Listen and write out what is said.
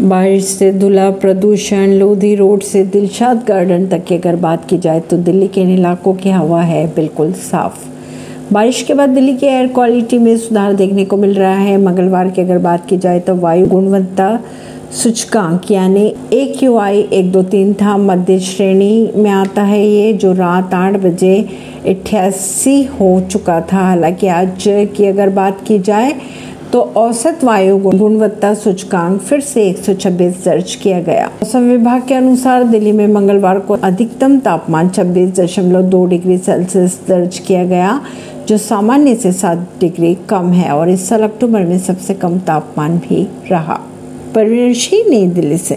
बारिश से धुला प्रदूषण, लोधी रोड से दिलशाद गार्डन तक की अगर बात की जाए तो दिल्ली के इन इलाकों की हवा है बिल्कुल साफ़। बारिश के बाद दिल्ली की एयर क्वालिटी में सुधार देखने को मिल रहा है। मंगलवार की अगर बात की जाए तो वायु गुणवत्ता सूचकांक यानी ए क्यू आई एक दो तीन था, मध्य श्रेणी में आता है ये, जो रात आठ बजे अट्ठासी हो चुका था। हालाँकि आज की अगर बात की जाए तो औसत वायु गुणवत्ता सूचकांक फिर से 126 दर्ज किया गया। मौसम विभाग के अनुसार दिल्ली में मंगलवार को अधिकतम तापमान 26.2 डिग्री सेल्सियस दर्ज किया गया, जो सामान्य से सात डिग्री कम है और इस साल अक्टूबर में सबसे कम तापमान भी रहा। परवीन सिंह, नई दिल्ली से।